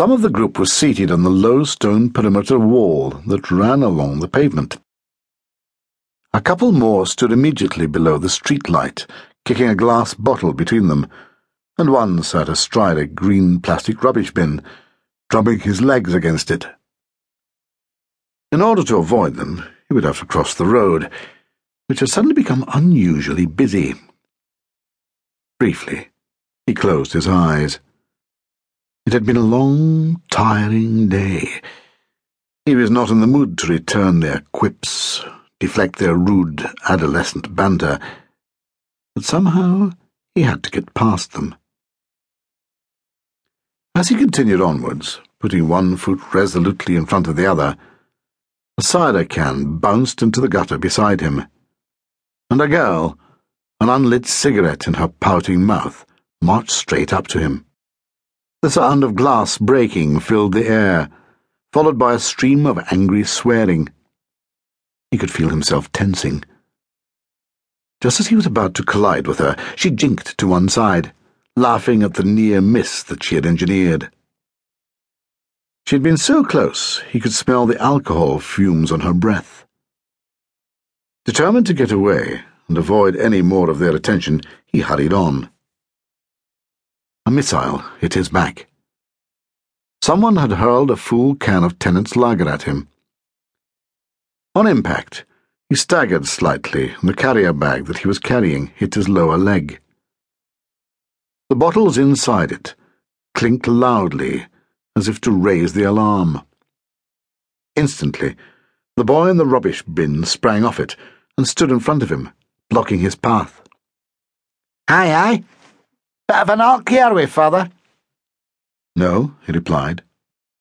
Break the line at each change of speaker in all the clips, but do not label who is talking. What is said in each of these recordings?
Some of the group was seated on the low stone perimeter wall that ran along the pavement. A couple more stood immediately below the streetlight, kicking a glass bottle between them, and one sat astride a green plastic rubbish bin, drumming his legs against it. In order to avoid them, he would have to cross the road, which had suddenly become unusually busy. Briefly, he closed his eyes. It had been a long, tiring day. He was not in the mood to return their quips, deflect their rude adolescent banter, but somehow he had to get past them. As he continued onwards, putting one foot resolutely in front of the other, a cider can bounced into the gutter beside him, and a girl, an unlit cigarette in her pouting mouth, marched straight up to him. The sound of glass breaking filled the air, followed by a stream of angry swearing. He could feel himself tensing. Just as he was about to collide with her, she jinked to one side, laughing at the near miss that she had engineered. She had been so close he could smell the alcohol fumes on her breath. Determined to get away and avoid any more of their attention, he hurried on. A missile hit his back. Someone had hurled a full can of Tennent's lager at him. On impact, he staggered slightly, and the carrier bag that he was carrying hit his lower leg. The bottles inside it clinked loudly, as if to raise the alarm. Instantly, the boy in the rubbish bin sprang off it and stood in front of him, blocking his path.
Aye, aye. Bit of an arc here with, father.
No, he replied,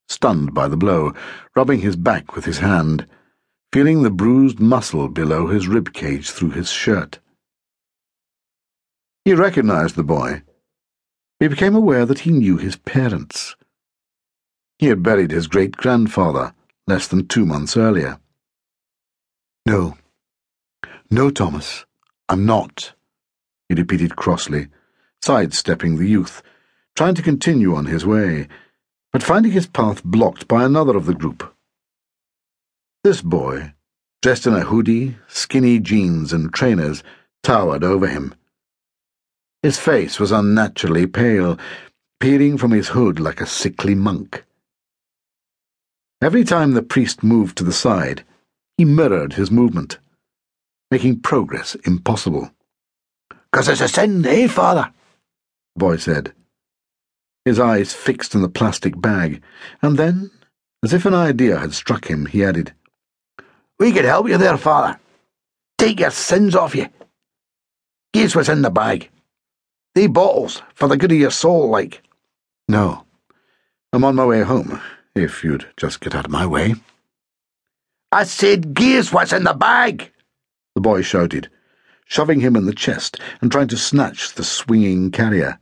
stunned by the blow, rubbing his back with his hand, feeling the bruised muscle below his rib cage through his shirt. He recognized the boy. He became aware that he knew his parents. He had buried his great grandfather less than two months earlier. No. No, Thomas, I'm not, he repeated crossly sidestepping the youth, trying to continue on his way, but finding his path blocked by another of the group. This boy, dressed in a hoodie, skinny jeans, and trainers, towered over him. His face was unnaturally pale, peering from his hood like a sickly monk. Every time the priest moved to the side, he mirrored his movement, making progress impossible.
Because it's a sin, eh, father?
Boy said, his eyes fixed on the plastic bag, and then, as if an idea had struck him, he added,
We could help you there, father. Take your sins off you. Guess what's in the bag. They bottles, for the good of your soul, like.
No. I'm on my way home, if you'd just get out of my way.
I said, guess what's in the bag,
the boy shouted, shoving him in the chest and trying to snatch the swinging carrier.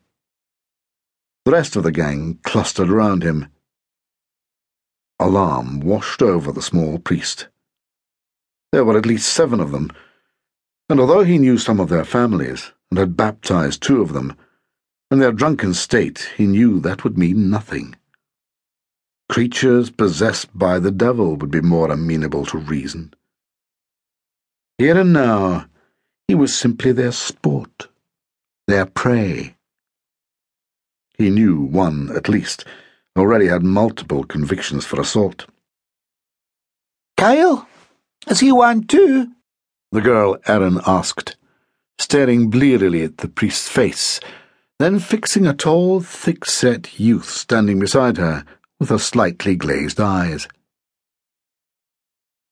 The rest of the gang clustered around him. Alarm washed over the small priest. There were at least seven of them, and although he knew some of their families and had baptized two of them, in their drunken state he knew that would mean nothing. Creatures possessed by the devil would be more amenable to reason. Here and now, he was simply their sport, their prey. He knew one, at least, already had multiple convictions for assault.
Kyle? Is he one too?
The girl Erin asked, staring blearily at the priest's face, then fixing a tall, thick-set youth standing beside her with her slightly glazed eyes.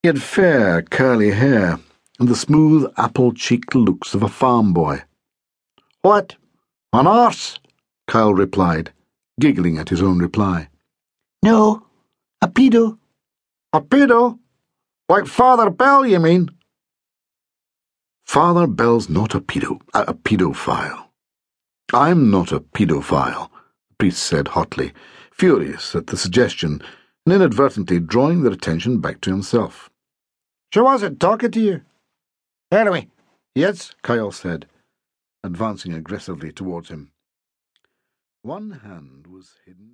He had fair, curly hair and the smooth, apple-cheeked looks of a farm boy.
What? An horse?
Kyle replied, giggling at his own reply.
No, a pedo.
A pedo? Like Father Bell, you mean?
Father Bell's not a pedo, a, a pedophile. I'm not a pedophile, the priest said hotly, furious at the suggestion and inadvertently drawing their attention back to himself.
She wasn't talking to you. Anyway,
yes, Kyle said, advancing aggressively towards him. One hand was hidden.